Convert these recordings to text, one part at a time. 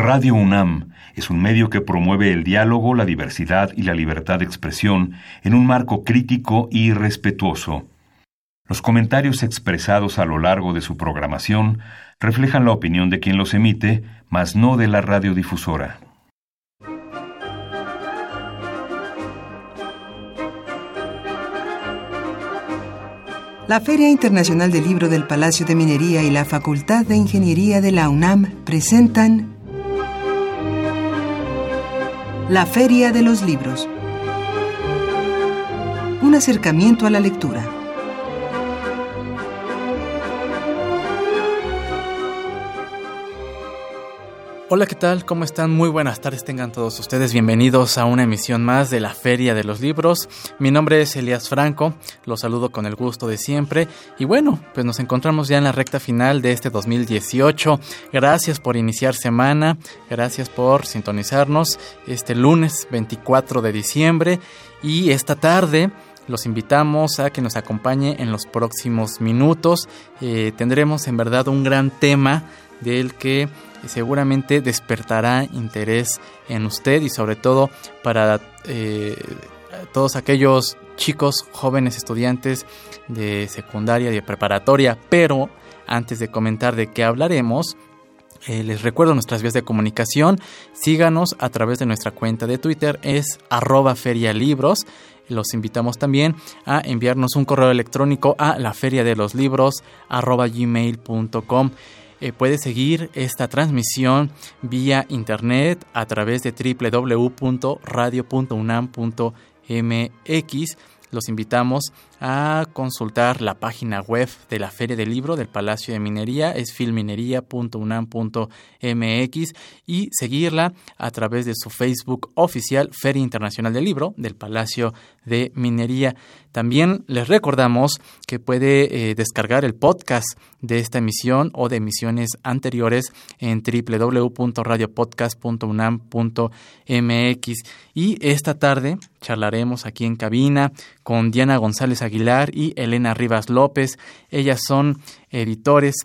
Radio UNAM es un medio que promueve el diálogo, la diversidad y la libertad de expresión en un marco crítico y respetuoso. Los comentarios expresados a lo largo de su programación reflejan la opinión de quien los emite, mas no de la radiodifusora. La Feria Internacional del Libro del Palacio de Minería y la Facultad de Ingeniería de la UNAM presentan La Feria de los Libros. Un acercamiento a la lectura. Hola, ¿qué tal? ¿Cómo están? Muy buenas tardes tengan todos ustedes. Bienvenidos a una emisión más de la Feria de los Libros. Mi nombre es Elías Franco, los saludo con el gusto de siempre. Y bueno, pues nos encontramos ya en la recta final de este 2018. Gracias por iniciar semana, gracias por sintonizarnos este lunes 24 de diciembre y esta tarde los invitamos a que nos acompañe en los próximos minutos. Eh, tendremos en verdad un gran tema del que seguramente despertará interés en usted y sobre todo para eh, todos aquellos chicos, jóvenes estudiantes de secundaria y de preparatoria. Pero antes de comentar de qué hablaremos, eh, les recuerdo nuestras vías de comunicación. Síganos a través de nuestra cuenta de Twitter, es arroba ferialibros. Los invitamos también a enviarnos un correo electrónico a la feria de los libros gmail.com. Eh, puede seguir esta transmisión vía internet a través de www.radio.unam.mx. Los invitamos a consultar la página web de la Feria del Libro del Palacio de Minería, es filminería.unam.mx y seguirla a través de su Facebook oficial Feria Internacional del Libro del Palacio de Minería. También les recordamos que puede eh, descargar el podcast de esta emisión o de emisiones anteriores en www.radiopodcast.unam.mx y esta tarde charlaremos aquí en cabina con Diana González Aguilar y Elena Rivas López. Ellas son editores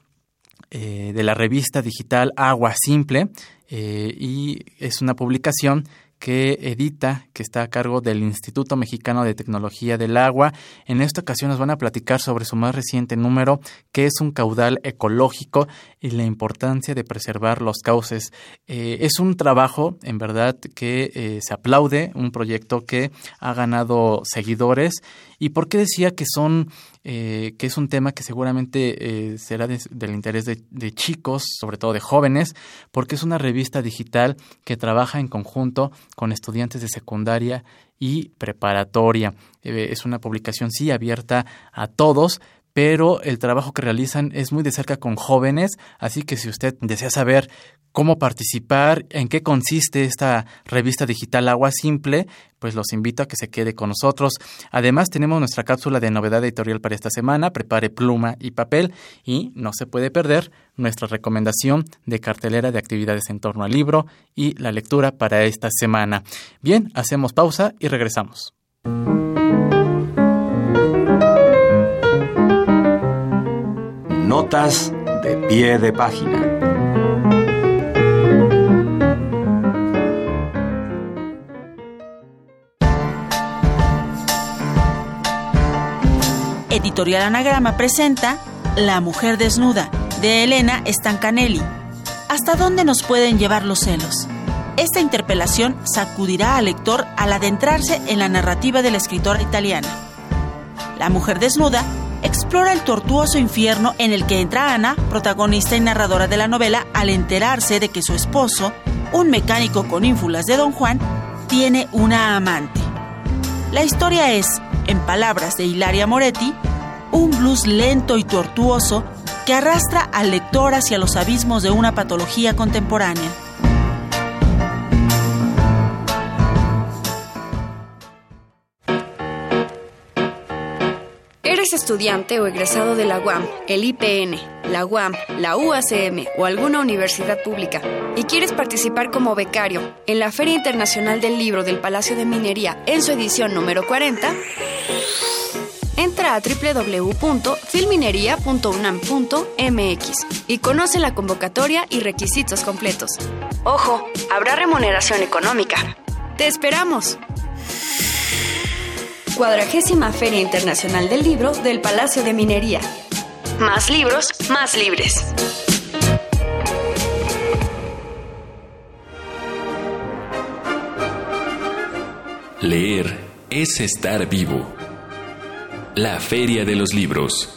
eh, de la revista digital Agua Simple eh, y es una publicación que edita, que está a cargo del Instituto Mexicano de Tecnología del Agua. En esta ocasión nos van a platicar sobre su más reciente número, que es un caudal ecológico y la importancia de preservar los cauces. Eh, es un trabajo, en verdad, que eh, se aplaude, un proyecto que ha ganado seguidores. ¿Y por qué decía que son eh, que es un tema que seguramente será del interés de, de, chicos, sobre todo de jóvenes, porque es una revista digital que trabaja en conjunto con estudiantes de secundaria y preparatoria. Eh, es una publicación, sí, abierta a todos, pero el trabajo que realizan es muy de cerca con jóvenes, así que si usted desea saber cómo participar, en qué consiste esta revista digital Agua Simple, pues los invito a que se quede con nosotros. Además, tenemos nuestra cápsula de novedad editorial para esta semana, prepare pluma y papel y no se puede perder nuestra recomendación de cartelera de actividades en torno al libro y la lectura para esta semana. Bien, hacemos pausa y regresamos. Notas de pie de página. Editorial Anagrama presenta La mujer desnuda de Elena Stancanelli. ¿Hasta dónde nos pueden llevar los celos? Esta interpelación sacudirá al lector al adentrarse en la narrativa de la escritora italiana. La mujer desnuda explora el tortuoso infierno en el que entra Ana, protagonista y narradora de la novela, al enterarse de que su esposo, un mecánico con ínfulas de Don Juan, tiene una amante. La historia es, en palabras de Hilaria Moretti, un blues lento y tortuoso que arrastra al lector hacia los abismos de una patología contemporánea. estudiante o egresado de la UAM, el IPN, la UAM, la UACM o alguna universidad pública y quieres participar como becario en la Feria Internacional del Libro del Palacio de Minería en su edición número 40, Entra a www.filminería.unam.mx y conoce la convocatoria y requisitos completos. Ojo, habrá remuneración económica. ¡Te esperamos! Cuadragésima Feria Internacional del Libro del Palacio de Minería. Más libros, más libres. Leer es estar vivo. La Feria de los Libros.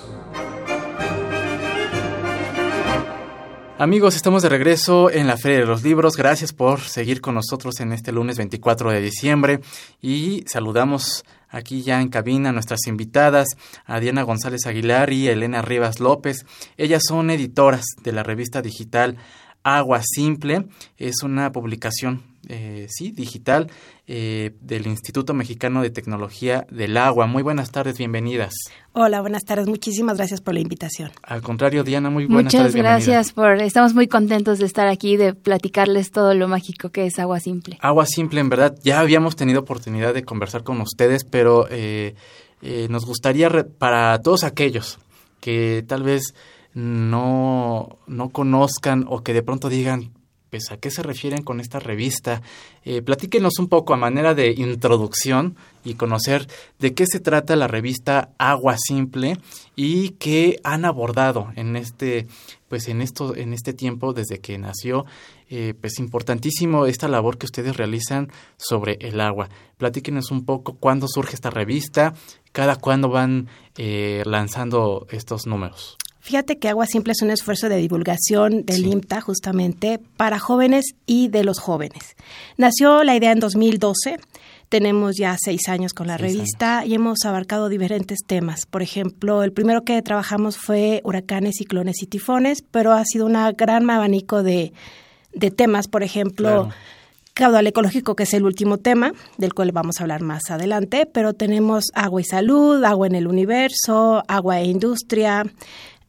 Amigos, estamos de regreso en la Feria de los Libros. Gracias por seguir con nosotros en este lunes 24 de diciembre y saludamos aquí ya en cabina a nuestras invitadas, a Diana González Aguilar y Elena Rivas López. Ellas son editoras de la revista digital Agua Simple. Es una publicación eh, sí, digital eh, del Instituto Mexicano de Tecnología del Agua. Muy buenas tardes, bienvenidas. Hola, buenas tardes, muchísimas gracias por la invitación. Al contrario, Diana, muy buenas Muchas tardes. Muchas gracias por, estamos muy contentos de estar aquí, de platicarles todo lo mágico que es Agua Simple. Agua Simple, en verdad, ya habíamos tenido oportunidad de conversar con ustedes, pero eh, nos gustaría para todos aquellos que tal vez no, no conozcan o que de pronto digan, pues, a qué se refieren con esta revista. Eh, platíquenos un poco a manera de introducción y conocer de qué se trata la revista Agua Simple y qué han abordado en este, pues en esto, en este tiempo desde que nació. Eh, pues importantísimo esta labor que ustedes realizan sobre el agua. Platíquenos un poco cuándo surge esta revista, cada cuándo van eh, lanzando estos números. Fíjate que Agua Simple es un esfuerzo de divulgación del sí. IMTA justamente para jóvenes y de los jóvenes. Nació la idea en 2012. Tenemos ya seis años con la seis revista años. y hemos abarcado diferentes temas. Por ejemplo, el primero que trabajamos fue huracanes, ciclones y tifones, pero ha sido un gran abanico de, de temas. Por ejemplo, claro. caudal ecológico, que es el último tema, del cual vamos a hablar más adelante, pero tenemos agua y salud, agua en el universo, agua e industria,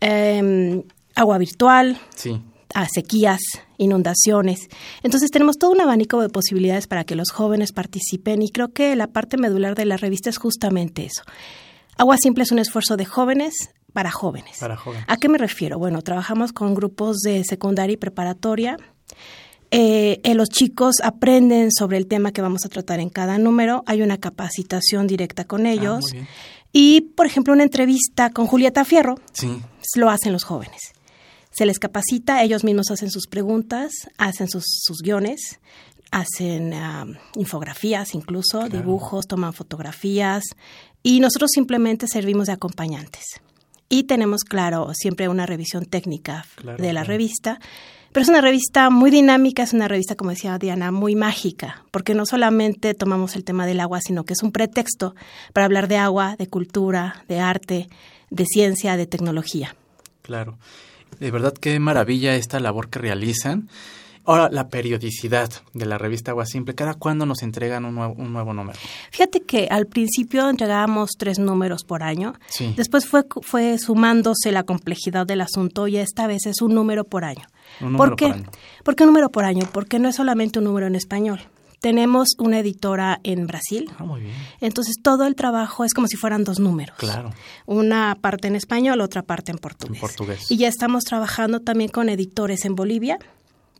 eh, agua virtual, sí. a sequías, inundaciones. Entonces tenemos todo un abanico de posibilidades para que los jóvenes participen y creo que la parte medular de la revista es justamente eso. Agua Simple es un esfuerzo de jóvenes para jóvenes. Para jóvenes. ¿A qué me refiero? Bueno, trabajamos con grupos de secundaria y preparatoria. Eh, eh, los chicos aprenden sobre el tema que vamos a tratar en cada número. Hay una capacitación directa con ellos. Ah, bien. Y, por ejemplo, una entrevista con Julieta Fierro sí. Lo hacen los jóvenes. Se les capacita, ellos mismos hacen sus preguntas, hacen sus, sus guiones, hacen uh, infografías incluso, claro. dibujos, toman fotografías y nosotros simplemente servimos de acompañantes. Y tenemos, claro, siempre una revisión técnica claro, de la claro. revista. Pero es una revista muy dinámica, es una revista, como decía Diana, muy mágica, porque no solamente tomamos el tema del agua, sino que es un pretexto para hablar de agua, de cultura, de arte, de ciencia, de tecnología. Claro. De verdad qué maravilla esta labor que realizan. Ahora, la periodicidad de la revista Agua Simple, ¿cada cuándo nos entregan un nuevo, un nuevo número? Fíjate que al principio entregábamos tres números por año, sí. después fue, fue sumándose la complejidad del asunto y esta vez es un número por año. Un número ¿Por qué? por año. ¿Por qué un número por año? Porque no es solamente un número en español. Tenemos una editora en Brasil, Ah, muy bien. entonces todo el trabajo es como si fueran dos números. Claro. Una parte en español, otra parte en portugués. En portugués. Y ya estamos trabajando también con editores en Bolivia,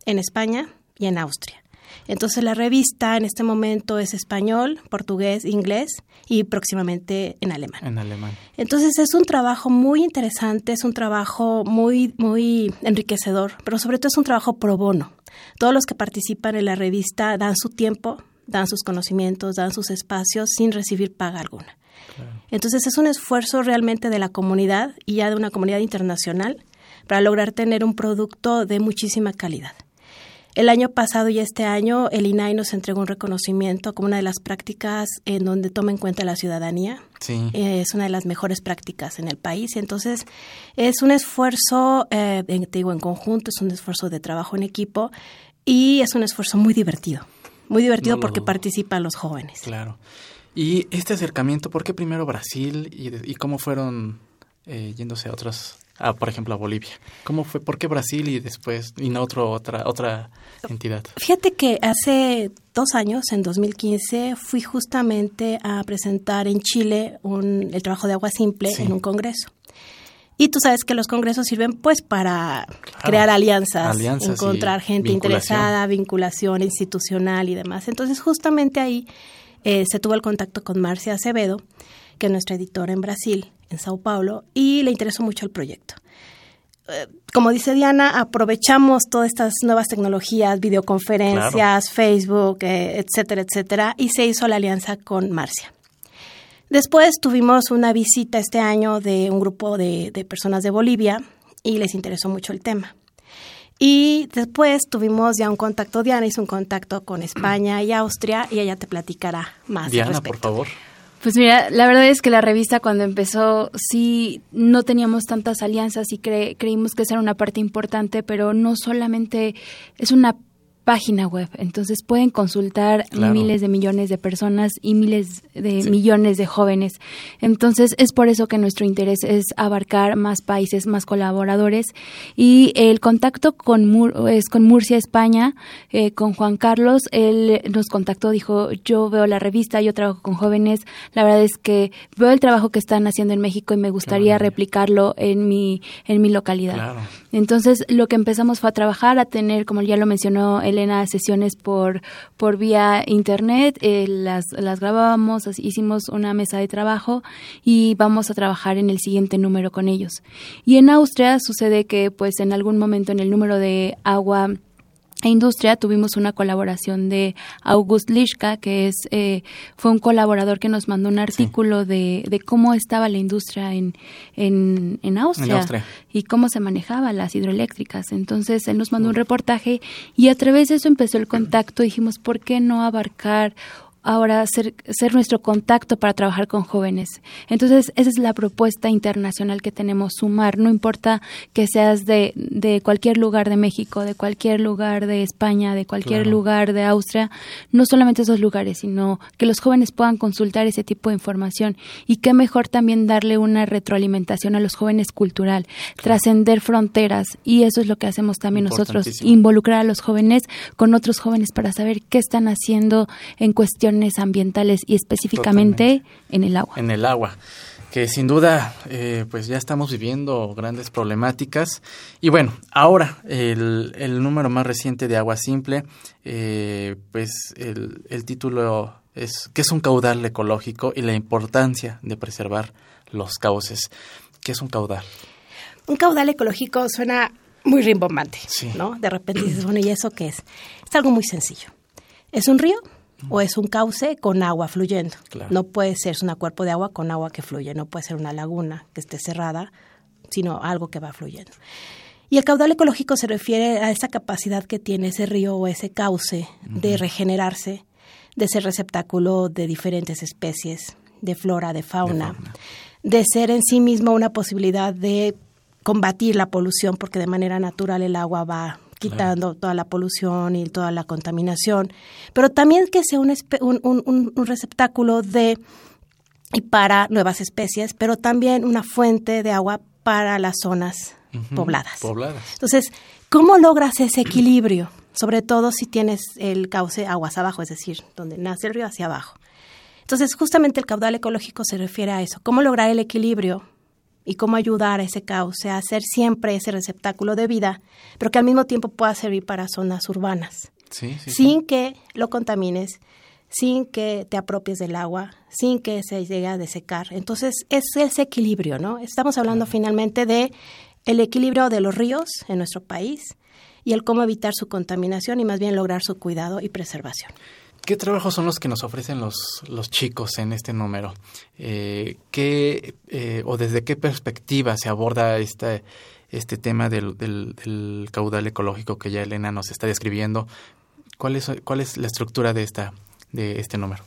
en España y en Austria. Entonces la revista en este momento es español, portugués, inglés y próximamente en alemán. En alemán. Entonces es un trabajo muy interesante, es un trabajo muy, muy enriquecedor, pero sobre todo es un trabajo pro bono. Todos los que participan en la revista dan su tiempo, dan sus conocimientos, dan sus espacios sin recibir paga alguna. Claro. Entonces es un esfuerzo realmente de la comunidad y ya de una comunidad internacional para lograr tener un producto de muchísima calidad. El año pasado y este año el INAI nos entregó un reconocimiento como una de las prácticas en donde toma en cuenta la ciudadanía. Sí. Eh, es una de las mejores prácticas en el país y entonces es un esfuerzo, eh, en, te digo, en conjunto, es un esfuerzo de trabajo en equipo y es un esfuerzo muy divertido. Muy divertido No porque participan los jóvenes. Claro. Y este acercamiento, ¿por qué primero Brasil y, y cómo fueron eh, yéndose a otros a, por ejemplo, a Bolivia? ¿Cómo fue? ¿Por qué Brasil y después y no otro, otra, otra entidad? Fíjate que hace dos años, en 2015, fui justamente a presentar en Chile un, el trabajo de agua simple en un congreso. Y tú sabes que los congresos sirven pues para crear alianzas, encontrar gente interesada, vinculación institucional y demás. Entonces justamente ahí eh, se tuvo el contacto con Marcia Acevedo, que es nuestra editora en Brasil, en Sao Paulo, y le interesó mucho el proyecto. Eh, como dice Diana, aprovechamos todas estas nuevas tecnologías, videoconferencias, Facebook, eh, etcétera, etcétera, y se hizo la alianza con Marcia. Después tuvimos una visita este año de un grupo de, personas de Bolivia y les interesó mucho el tema. Y después tuvimos ya un contacto, Diana hizo un contacto con España y Austria y ella te platicará más. Diana, por favor. Pues mira, la verdad es que la revista cuando empezó sí no teníamos tantas alianzas y creímos que esa era una parte importante, pero no solamente es una página web. Entonces pueden consultar miles de millones de personas y miles de millones de jóvenes. Entonces es por eso que nuestro interés es abarcar más países, más colaboradores. Y el contacto con es con Murcia, España, eh, con Juan Carlos. Él nos contactó, dijo, yo veo la revista, yo trabajo con jóvenes. La verdad es que veo el trabajo que están haciendo en México y me gustaría replicarlo en mi, en mi localidad. Entonces lo que empezamos fue a trabajar, a tener, como ya lo mencionó el sesiones por, por vía internet, eh, las, las grabábamos, hicimos una mesa de trabajo y vamos a trabajar en el siguiente número con ellos. Y en Austria sucede que pues en algún momento en el número de agua e industria tuvimos una colaboración de August Lischka, que es eh, fue un colaborador que nos mandó un artículo de, de, cómo estaba la industria en, en, en, Austria y cómo se manejaba las hidroeléctricas. Entonces él nos mandó un reportaje y a través de eso empezó el contacto. Dijimos, ¿por qué no abarcar ahora ser, ser nuestro contacto para trabajar con jóvenes. Entonces, esa es la propuesta internacional que tenemos, sumar, no importa que seas de, de cualquier lugar de México, de cualquier lugar de España, de cualquier lugar de Austria, no solamente esos lugares, sino que los jóvenes puedan consultar ese tipo de información. Y qué mejor también darle una retroalimentación a los jóvenes cultural, trascender fronteras. Y eso es lo que hacemos también nosotros, involucrar a los jóvenes con otros jóvenes para saber qué están haciendo en ambientales y específicamente en el agua. En el agua que sin duda eh, pues ya estamos viviendo grandes problemáticas. Y bueno ahora el, el número más reciente de agua simple eh, pues el, el título es que es un caudal ecológico y la importancia de preservar los cauces. Qué es un caudal un caudal ecológico suena muy rimbombante no de repente dices bueno y eso qué es es algo muy sencillo. Es un río o es un cauce con agua fluyendo. No puede ser una cuerpo de agua con agua que fluye, no puede ser una laguna que esté cerrada, sino algo que va fluyendo. Y el caudal ecológico se refiere a esa capacidad que tiene ese río o ese cauce de regenerarse, de ser receptáculo de diferentes especies, de flora, de fauna, de, ser en sí mismo una posibilidad de combatir la polución, porque de manera natural el agua va quitando toda la polución y toda la contaminación, pero también que sea un, un, un, receptáculo de y para nuevas especies, pero también una fuente de agua para las zonas pobladas. pobladas. Entonces, ¿cómo logras ese equilibrio? Sobre todo si tienes el cauce aguas abajo, es decir, donde nace el río hacia abajo. Entonces, justamente el caudal ecológico se refiere a eso, cómo lograr el equilibrio y cómo ayudar a ese cauce a ser siempre ese receptáculo de vida, pero que al mismo tiempo pueda servir para zonas urbanas, sin que lo contamines, sin que te apropies del agua, sin que se llegue a desecar. Entonces, es ese equilibrio, ¿no? Estamos hablando finalmente de el equilibrio de los ríos en nuestro país y el cómo evitar su contaminación y más bien lograr su cuidado y preservación. ¿Qué trabajos son los que nos ofrecen los, los chicos en este número? Eh, ¿qué, eh, ¿O desde qué perspectiva se aborda este, este tema del, del, caudal ecológico que ya Elena nos está describiendo? ¿Cuál es, cuál es la estructura de, esta, de este número?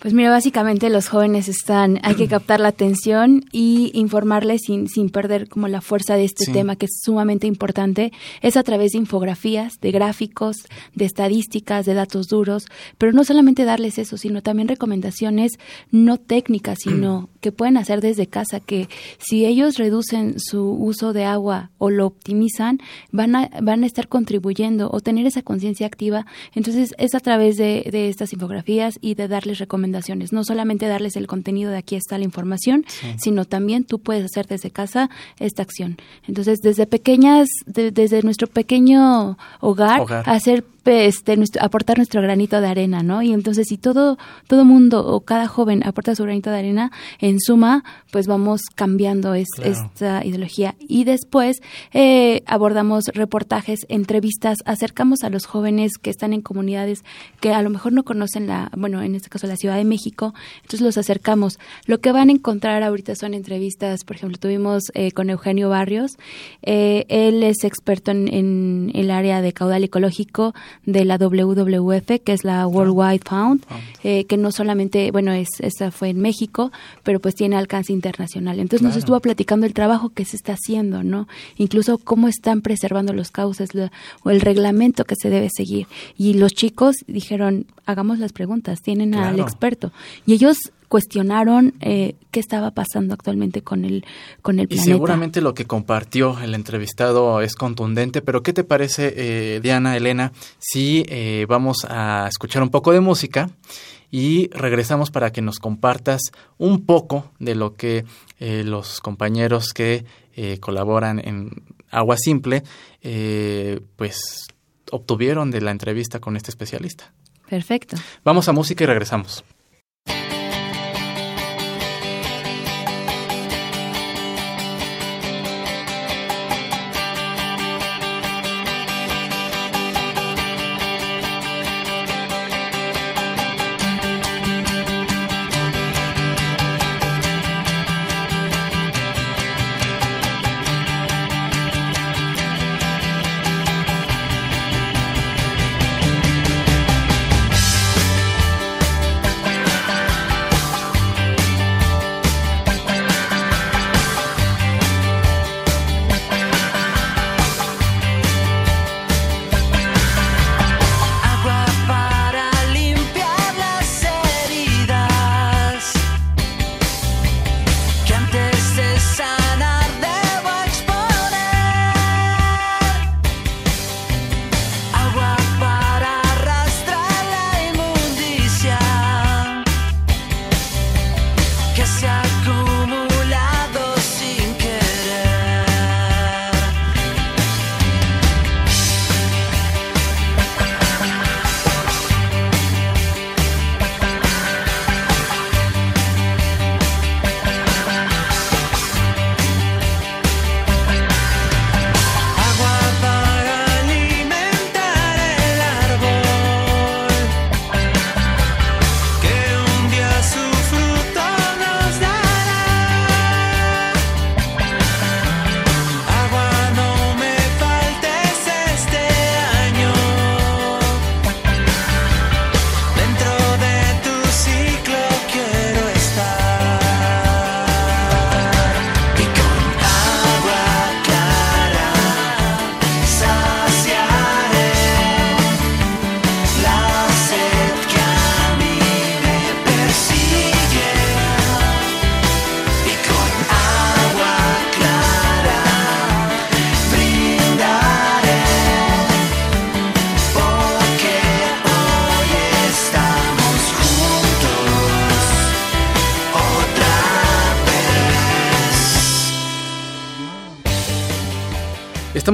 Pues mira, básicamente los jóvenes están, hay que captar la atención y informarles sin, sin perder como la fuerza de este tema que es sumamente importante. Es a través de infografías, de gráficos, de estadísticas, de datos duros, pero no solamente darles eso, sino también recomendaciones no técnicas, sino que pueden hacer desde casa, que si ellos reducen su uso de agua o lo optimizan, van a, van a estar contribuyendo o tener esa conciencia activa. Entonces es a través de, de, estas infografías y de darles recomendaciones, no solamente darles el contenido de aquí está la información, sino también tú puedes hacer desde casa esta acción. Entonces desde pequeñas, desde nuestro pequeño hogar, hogar. hacer este, aportar nuestro granito de arena, ¿no? Y entonces si todo, todo mundo o cada joven aporta su granito de arena, en suma, pues vamos cambiando esta ideología. Y después eh, abordamos reportajes, entrevistas, acercamos a los jóvenes que están en comunidades que a lo mejor no conocen la, bueno, en este caso la Ciudad de México, entonces los acercamos. Lo que van a encontrar ahorita son entrevistas, por ejemplo, tuvimos eh, con Eugenio Barrios, eh, él es experto en, en el área de caudal ecológico, de la WWF, que es la World Wide Fund, eh, que no solamente, bueno, es, esa fue en México, pero pues tiene alcance internacional. Entonces nos estuvo platicando el trabajo que se está haciendo, ¿no? Incluso cómo están preservando los cauces o el reglamento que se debe seguir. Y los chicos dijeron, hagamos las preguntas, tienen al experto. Y ellos cuestionaron eh, qué estaba pasando actualmente con el, con el planeta. Y seguramente lo que compartió el entrevistado es contundente, pero ¿qué te parece, eh, Diana, Elena, si eh, vamos a escuchar un poco de música? y regresamos para que nos compartas un poco de lo que los compañeros que colaboran en Agua Simple pues obtuvieron de la entrevista con este especialista. Perfecto. Vamos a música y regresamos.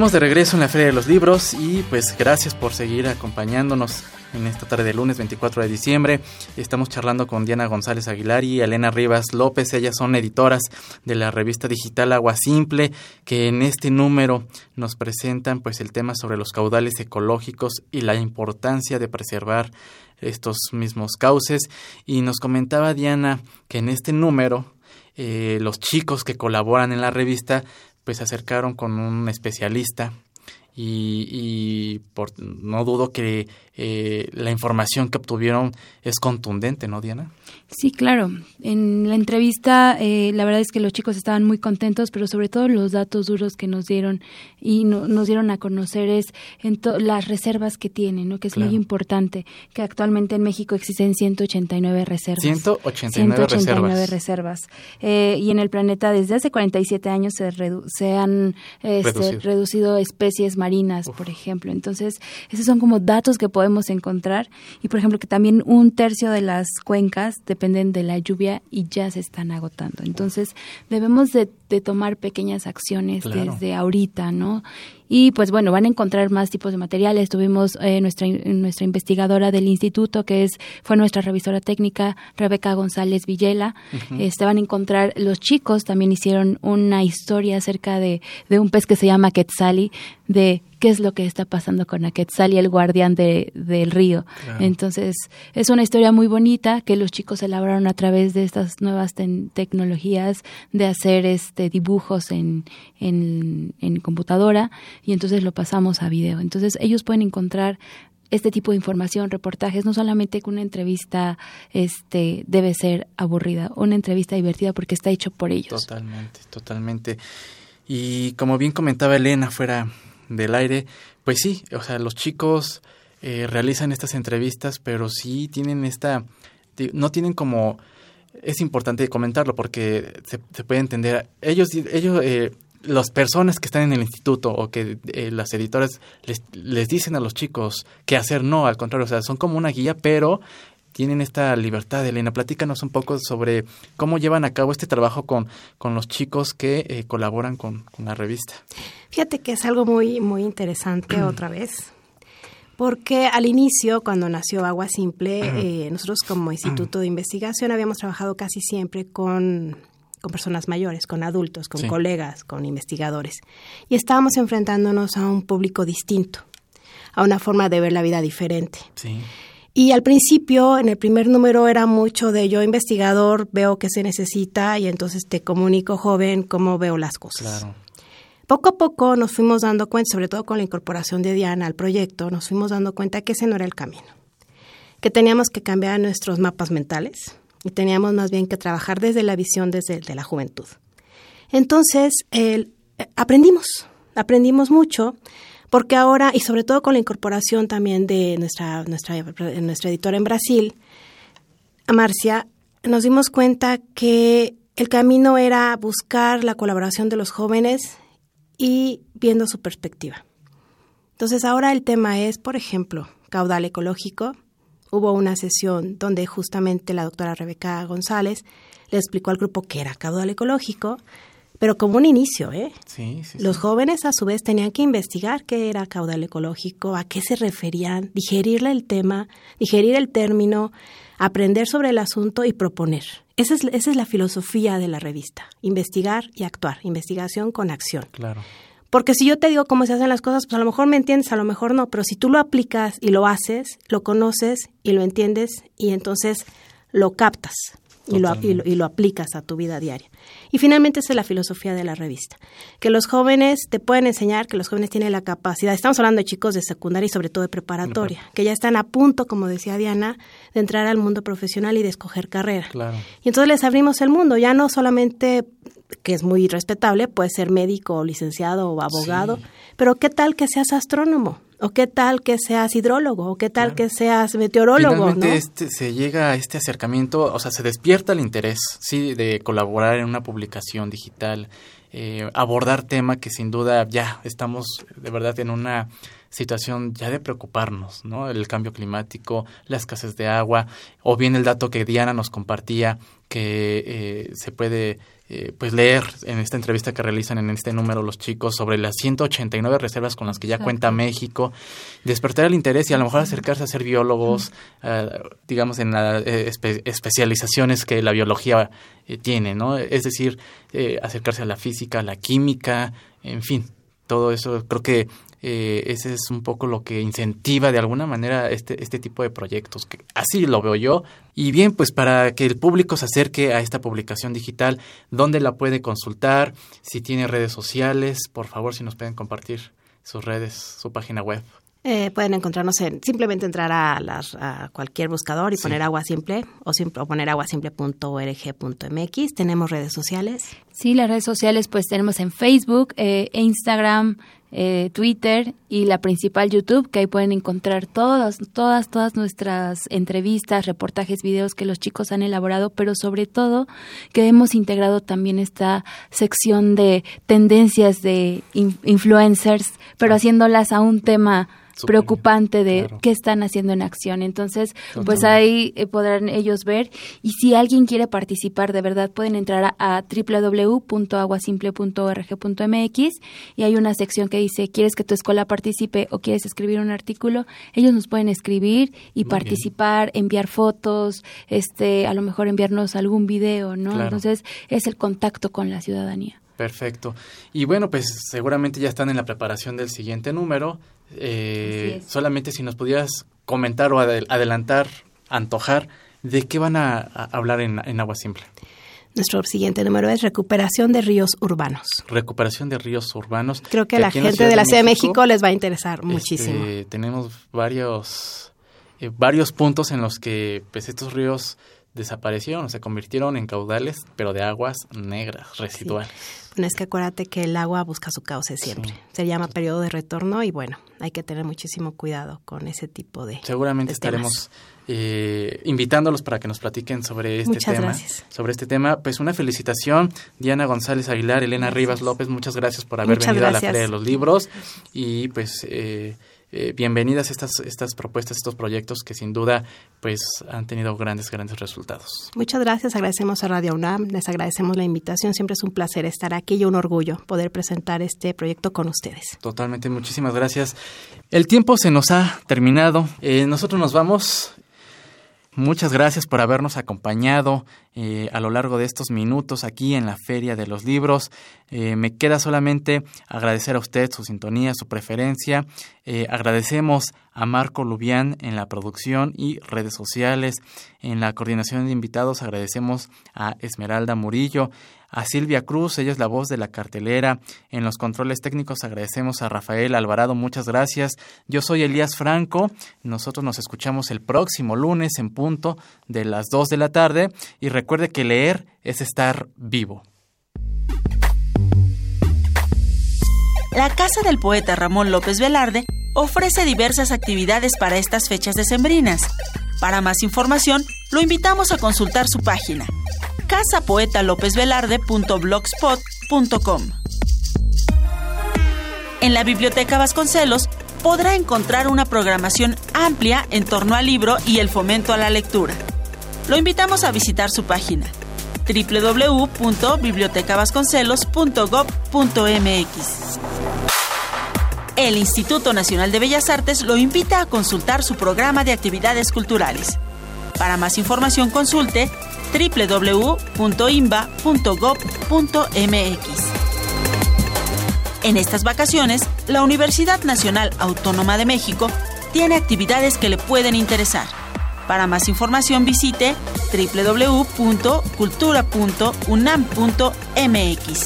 Estamos de regreso en la Feria de los Libros y pues gracias por seguir acompañándonos en esta tarde de lunes 24 de diciembre. Estamos charlando con Diana González Aguilar y Elena Rivas López. Ellas son editoras de la revista digital Agua Simple, que en este número nos presentan pues el tema sobre los caudales ecológicos y la importancia de preservar estos mismos cauces. Y nos comentaba Diana que en este número eh, los chicos que colaboran en la revista pues se acercaron con un especialista y, por, no dudo que eh, la información que obtuvieron es contundente, ¿no, Diana? Sí, claro. En la entrevista, eh, la verdad es que los chicos estaban muy contentos, pero sobre todo los datos duros que nos dieron y nos dieron a conocer es en las reservas que tienen, ¿no? que es muy importante, que actualmente en México existen 189 reservas. 189, 189 reservas. Eh, y en el planeta desde hace 47 años se, se han este, reducido especies marinas, por ejemplo. Entonces, esos son como datos que podemos encontrar. Y, por ejemplo, que también un tercio de las cuencas dependen de la lluvia y ya se están agotando. Entonces, debemos de, tomar pequeñas acciones desde ahorita, ¿no? Y pues bueno, van a encontrar más tipos de materiales. Tuvimos eh, nuestra, nuestra investigadora del instituto, que es fue nuestra revisora técnica, Rebeca González Villela. este, van a encontrar, los chicos también hicieron una historia acerca de, de un pez que se llama Quetzali, de qué es lo que está pasando con Aquetzal y el guardián de, del río. Entonces, es una historia muy bonita que los chicos elaboraron a través de estas nuevas tecnologías de hacer este dibujos en, en, en computadora y entonces lo pasamos a video. Entonces ellos pueden encontrar este tipo de información, reportajes, no solamente que una entrevista este debe ser aburrida, una entrevista divertida porque está hecho por ellos. Totalmente, totalmente. Y como bien comentaba Elena fuera del aire, pues sí, o sea, los chicos eh, realizan estas entrevistas, pero sí tienen esta, no tienen como, es importante comentarlo porque se, puede entender, ellos, ellos eh, las personas que están en el instituto o que eh, las editoras les, les dicen a los chicos qué hacer, no, al contrario, o sea, son como una guía, pero tienen esta libertad. Elena, platícanos un poco sobre cómo llevan a cabo este trabajo con, con los chicos que eh, colaboran con, con, la revista. Fíjate que es algo muy, muy interesante otra vez, porque al inicio, cuando nació Agua Simple, eh, nosotros como Instituto de Investigación habíamos trabajado casi siempre con con personas mayores, con adultos, con colegas, con investigadores. Y estábamos enfrentándonos a un público distinto, a una forma de ver la vida diferente. Y al principio, en el primer número, era mucho de yo investigador, veo que se necesita y entonces te comunico, joven, cómo veo las cosas. Poco a poco nos fuimos dando cuenta, sobre todo con la incorporación de Diana al proyecto, nos fuimos dando cuenta que ese no era el camino, que teníamos que cambiar nuestros mapas mentales, y teníamos más bien que trabajar desde la visión desde de la juventud. Entonces, eh, aprendimos, aprendimos mucho, porque ahora, y sobre todo con la incorporación también de nuestra, nuestra, editora en Brasil, Marcia, nos dimos cuenta que el camino era buscar la colaboración de los jóvenes y viendo su perspectiva. Entonces ahora el tema es, por ejemplo, caudal ecológico, hubo una sesión donde justamente la doctora Rebeca González le explicó al grupo que era caudal ecológico, pero como un inicio, ¿eh? Sí, sí, Los jóvenes a su vez tenían que investigar qué era caudal ecológico, a qué se referían, digerirle el tema, digerir el término, aprender sobre el asunto y proponer. Esa es, esa es la filosofía de la revista, investigar y actuar, investigación con acción. Claro. Porque si yo te digo cómo se hacen las cosas, pues a lo mejor me entiendes, a lo mejor no, pero si tú lo aplicas y lo haces, lo conoces y lo entiendes y entonces lo captas y lo, y lo, aplicas a tu vida diaria. Y finalmente esa es la filosofía de la revista, que los jóvenes te pueden enseñar, que los jóvenes tienen la capacidad, estamos hablando de chicos de secundaria y sobre todo de preparatoria, que ya están a punto, como decía Diana, de entrar al mundo profesional y de escoger carrera. Y entonces les abrimos el mundo, ya no solamente que es muy respetable, puede ser médico, licenciado o abogado, pero ¿qué tal que seas astrónomo? ¿O qué tal que seas hidrólogo? ¿O qué tal que seas meteorólogo? Finalmente este, se llega a este acercamiento, o sea, se despierta el interés, sí, de colaborar en una publicación digital, eh, abordar tema que sin duda ya estamos de verdad en una situación ya de preocuparnos, ¿no? El cambio climático, la escasez de agua, o bien el dato que Diana nos compartía que eh, se puede eh, pues leer en esta entrevista que realizan en este número los chicos sobre las 189 reservas con las que ya cuenta México, despertar el interés y a lo mejor acercarse a ser biólogos, eh, digamos en las especializaciones que la biología tiene, ¿no? Es decir, acercarse a la física, a la química, en fin, todo eso creo que eh, ese es un poco lo que incentiva de alguna manera este, este tipo de proyectos. Que así lo veo yo. Y bien, pues para que el público se acerque a esta publicación digital, ¿dónde la puede consultar? Si tiene redes sociales, por favor, si nos pueden compartir sus redes, su página web. Eh, pueden encontrarnos en simplemente entrar a, las, a cualquier buscador y poner agua simple o, simple, o poner aguasimple.org.mx. Tenemos redes sociales. Sí, las redes sociales pues tenemos en Facebook, eh, Instagram, eh, Twitter y la principal YouTube, que ahí pueden encontrar todas, todas, todas nuestras entrevistas, reportajes, videos que los chicos han elaborado, pero sobre todo que hemos integrado también esta sección de tendencias de influencers, pero haciéndolas a un tema preocupante de qué están haciendo en acción. Entonces, pues ahí eh, podrán ellos ver. Y si alguien quiere participar, de verdad pueden entrar a, www.aguasimple.org.mx y hay una sección que dice, ¿quieres que tu escuela participe o quieres escribir un artículo? Ellos nos pueden escribir y participar, enviar fotos, este, a lo mejor enviarnos algún video, ¿no? Entonces, es el contacto con la ciudadanía. Perfecto. Y bueno, pues seguramente ya están en la preparación del siguiente número. Eh, solamente si nos pudieras comentar o adelantar, antojar, ¿de qué van a, hablar en, Agua Simple? Nuestro siguiente número es recuperación de ríos urbanos. Recuperación de ríos urbanos. Creo que, a la gente de la Ciudad de México, les va a interesar este, muchísimo. tenemos varios, eh, varios puntos en los que pues, estos ríos desaparecieron, se convirtieron en caudales, pero de aguas negras, residuales. No es que acuérdate que el agua busca su cauce siempre. Se llama periodo de retorno y bueno, hay que tener muchísimo cuidado con ese tipo de. Seguramente estaremos eh, invitándolos para que nos platiquen sobre este muchas tema. Gracias. Sobre este tema, pues una felicitación, Diana González Aguilar, Elena Rivas López, muchas gracias por haber venido a la Feria de los Libros y pues eh, eh, bienvenidas estas, estas propuestas, estos proyectos que sin duda pues han tenido grandes, grandes resultados. Muchas gracias, agradecemos a Radio UNAM, les agradecemos la invitación, siempre es un placer estar aquí y un orgullo poder presentar este proyecto con ustedes. Totalmente, muchísimas gracias. El tiempo se nos ha terminado, eh, nosotros nos vamos Muchas gracias por habernos acompañado eh, a lo largo de estos minutos aquí en la Feria de los Libros. Eh, me queda solamente agradecer a usted su sintonía, su preferencia. Eh, agradecemos a Marco Lubián en la producción y redes sociales. En la coordinación de invitados agradecemos a Esmeralda Murillo, a Silvia Cruz, ella es la voz de la cartelera. En los controles técnicos agradecemos a Rafael Alvarado, muchas gracias. Yo soy Elías Franco, nosotros nos escuchamos el próximo lunes en punto de las 2 de la tarde y recuerde que leer es estar vivo. La Casa del Poeta Ramón López Velarde ofrece diversas actividades para estas fechas decembrinas. Para más información, lo invitamos a consultar su página casapoetalopezvelarde.blogspot.com. En la Biblioteca Vasconcelos podrá encontrar una programación amplia en torno al libro y el fomento a la lectura. Lo invitamos a visitar su página www.bibliotecavasconcelos.gov.mx. El Instituto Nacional de Bellas Artes lo invita a consultar su programa de actividades culturales. Para más información consulte www.imba.gov.mx. En estas vacaciones, la Universidad Nacional Autónoma de México tiene actividades que le pueden interesar. Para más información visite www.cultura.unam.mx.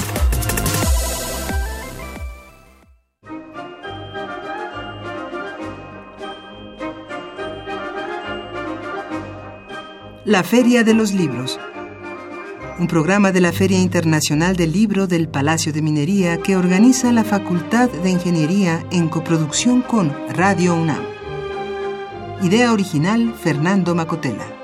La Feria de los Libros. Un programa de la Feria Internacional del Libro del Palacio de Minería que organiza la Facultad de Ingeniería en coproducción con Radio UNAM. Idea original Fernando Macotela.